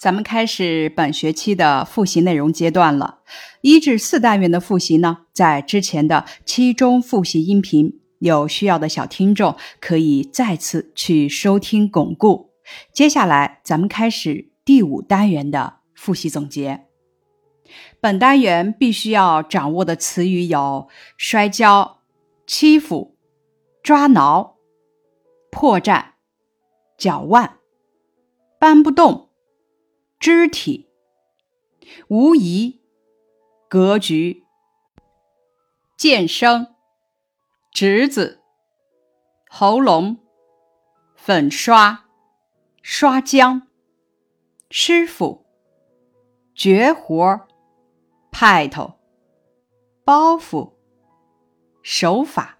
咱们开始本学期的复习内容阶段了。一至四单元的复习呢，在之前的期中复习音频，有需要的小听众可以再次去收听巩固。接下来，咱们开始第五单元的复习总结。本单元必须要掌握的词语有：摔跤、欺负、抓挠、破绽、脚腕、搬不动。肢体、无疑、格局、渐生、侄子、喉咙、粉刷、刷浆、师傅、绝活、派头、包袱、手法、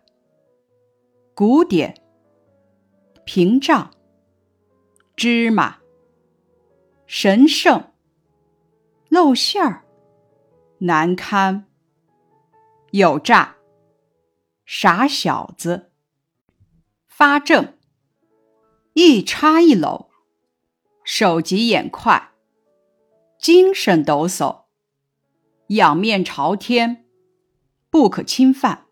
古典、屏障、芝麻。神圣，露馅儿，难堪，有诈，傻小子，发怔，一插一搂，手疾眼快，精神抖擞，仰面朝天，不可侵犯，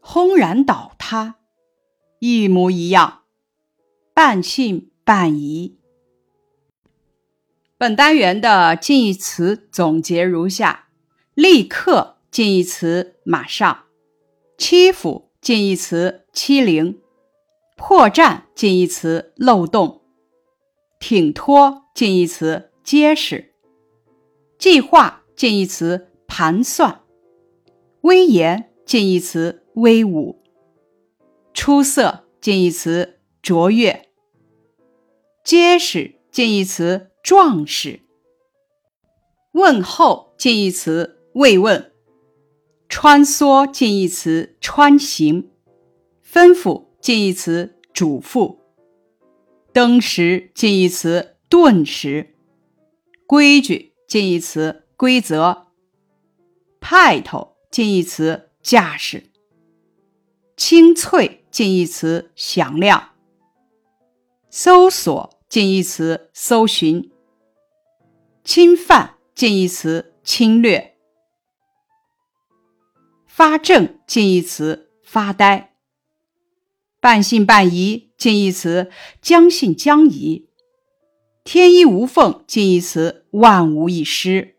轰然倒塌，一模一样，半信半疑。本单元的近义词总结如下：立刻近义词马上，欺负近义词欺凌，破绽近义词漏洞，挺脱近义词结实，计划近义词盘算，威严近义词威武，出色近义词卓越，结实近义词。壮士，问候近义词慰问，穿梭近义词穿行，吩咐近义词嘱咐，登时近义词顿时，规矩近义词规则，派头近义词架势，清脆近义词响亮，搜索近义词搜寻。侵犯近义词侵略，发怔近义词发呆，半信半疑近义词将信将疑，天衣无缝近义词万无一失。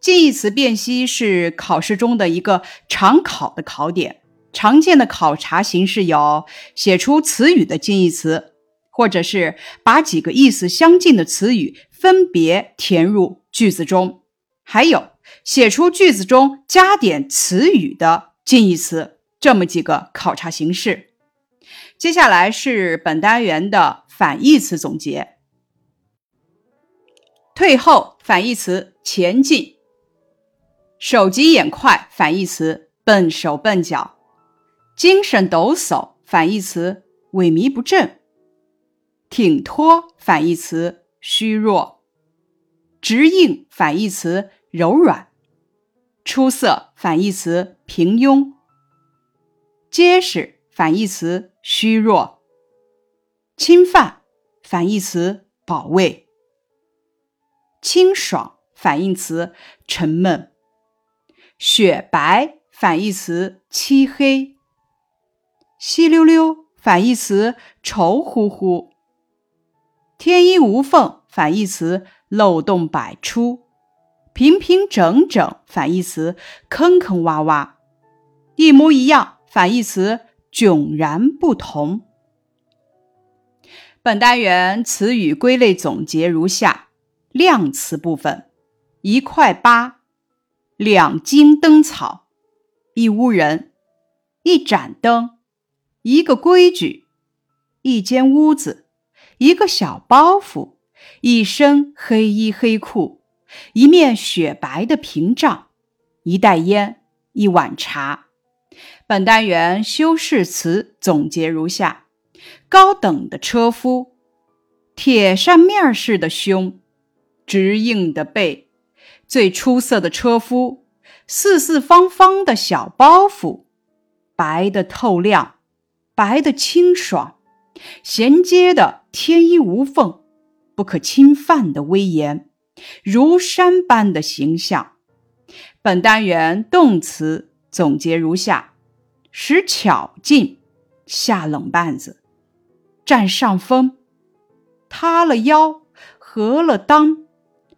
近义词辨析是考试中的一个常考的考点，常见的考察形式有写出词语的近义词，或者是把几个意思相近的词语。分别填入句子中，还有写出句子中加点词语的近义词，这么几个考察形式。接下来是本单元的反义词总结。退后反义词前进，手疾眼快反义词笨手笨脚，精神抖擞反义词萎靡不振，挺脱反义词。虚弱，直硬反义词柔软，出色反义词平庸，结实反义词虚弱，侵犯反义词保卫，清爽反义词沉闷，雪白反义词漆黑，稀溜溜反义词稠乎乎。天衣无缝反义词漏洞百出，平平整整反义词坑坑洼洼，一模一样反义词迥然不同。本单元词语归类总结如下：量词部分，一块八，两茎灯草，一屋人，一盏灯，一个规矩，一间屋子。一个小包袱，一身黑衣黑裤，一面雪白的屏障，一袋烟，一碗茶。本单元修饰词总结如下：高等的车夫，铁扇面似的胸，直硬的背，最出色的车夫，四四方方的小包袱，白的透亮，白的清爽。衔接的天衣无缝，不可侵犯的威严，如山般的形象。本单元动词总结如下：使巧劲，下冷绊子，占上风，塌了腰，合了裆，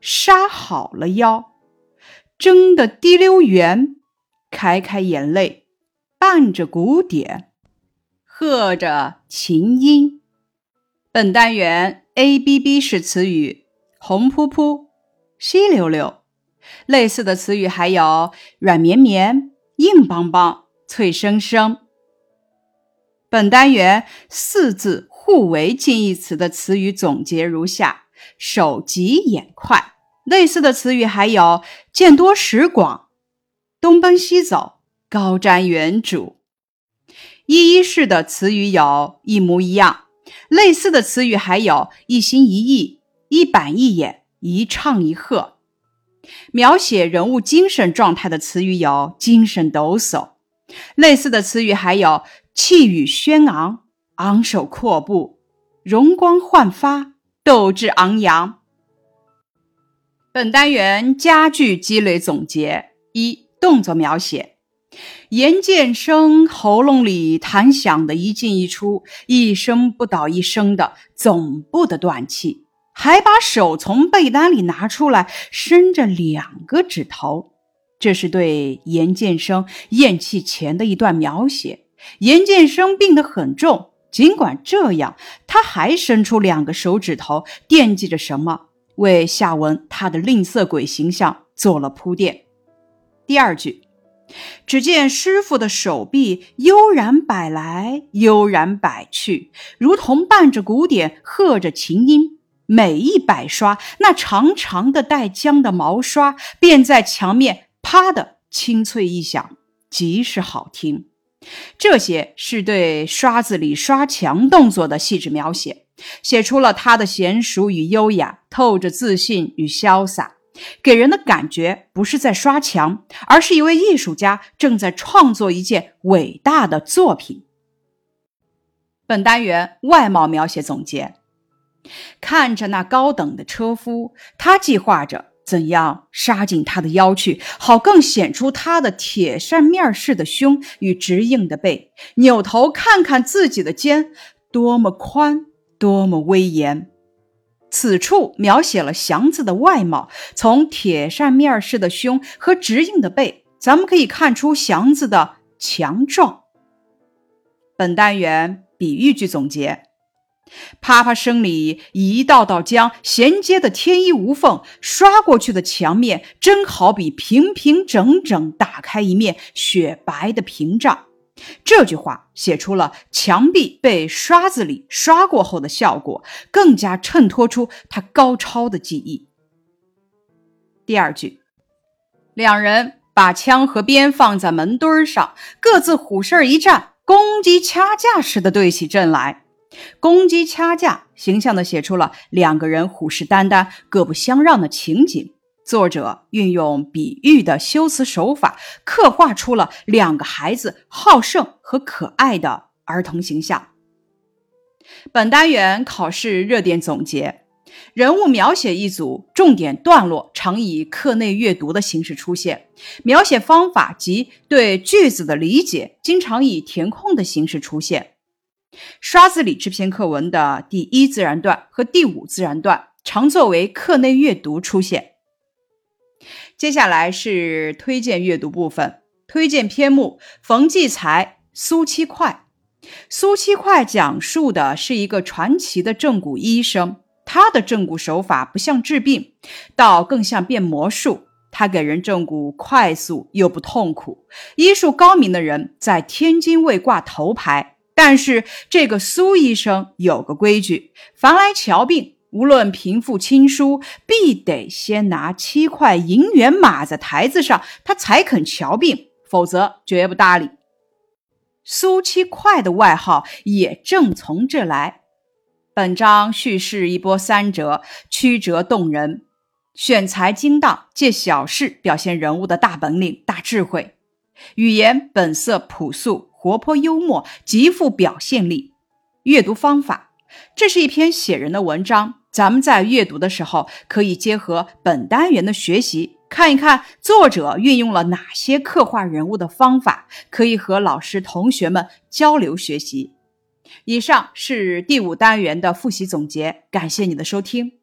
杀好了腰，争得滴溜圆，开开眼泪，伴着鼓点，和着琴音。本单元 A、B、B 式词语：红扑扑，稀溜溜。类似的词语还有软绵绵、硬邦邦、脆生生。本单元四字互为近义词的词语总结如下：手疾眼快。类似的词语还有见多识广、东奔西走、高瞻远瞩。一一式的词语有一模一样。类似的词语还有一心一意、一板一眼、一唱一和。描写人物精神状态的词语有精神抖擞，类似的词语还有气宇轩昂、昂首阔步、容光焕发、斗志昂扬。本单元佳句积累总结：一、动作描写，严建生喉咙里弹响的一进一出，一声不倒一声的总不得断气。还把手从被单里拿出来，伸着两个指头，这是对严建生咽气前的一段描写。严建生病得很重，尽管这样，他还伸出两个手指头，惦记着什么，为下文他的吝啬鬼形象做了铺垫。第二句，只见师傅的手臂悠然摆来，悠然摆去，如同伴着鼓点，和着琴音。每一摆刷，那长长的带浆的毛刷便在墙面啪的清脆一响，极是好听。这些是对刷子里刷墙动作的细致描写，写出了他的娴熟与优雅，透着自信与潇洒，给人的感觉不是在刷墙，而是一位艺术家正在创作一件伟大的作品。本单元外貌描写总结。看着那高等的车夫，他计划着怎样杀进他的腰去，好更显出他的铁扇面似的胸与直硬的背。扭头看看自己的肩，多么宽，多么威严。此处描写了祥子的外貌，从铁扇面似的胸和直硬的背，咱们可以看出祥子的强壮。本单元比喻句总结。啪啪声里，一道道浆衔接的天衣无缝，刷过去的墙面真好比平平整整打开一面雪白的屏障。这句话写出了墙壁被刷子里刷过后的效果，更加衬托出他高超的技艺。第二句，两人把枪和鞭放在门墩上，各自虎身一站，公鸡掐架似的对起阵来。公鸡掐架，形象地写出了两个人虎视眈眈、各不相让的情景。作者运用比喻的修辞手法，刻画出了两个孩子好胜和可爱的儿童形象。本单元考试热点总结：人物描写一组，重点段落常以课内阅读的形式出现；描写方法及对句子的理解，经常以填空的形式出现。刷子里这篇课文的第一自然段和第五自然段常作为课内阅读出现。接下来是推荐阅读部分，推荐篇目《冯骥才苏七块》。苏七块讲述的是一个传奇的正骨医生，他的正骨手法不像治病，倒更像变魔术。他给人正骨快速又不痛苦，医术高明的人在天津卫挂头牌。但是这个苏医生有个规矩，凡来瞧病，无论贫富亲疏，必得先拿七块银元码在台子上，他才肯瞧病，否则绝不搭理。苏七块的外号也正从这来。本章叙事一波三折，曲折动人，选材精当，借小事表现人物的大本领、大智慧，语言本色朴素。活泼幽默，极富表现力。阅读方法：这是一篇写人的文章，咱们在阅读的时候，可以结合本单元的学习，看一看作者运用了哪些刻画人物的方法，可以和老师、同学们交流学习。以上是第五单元的复习总结，感谢你的收听。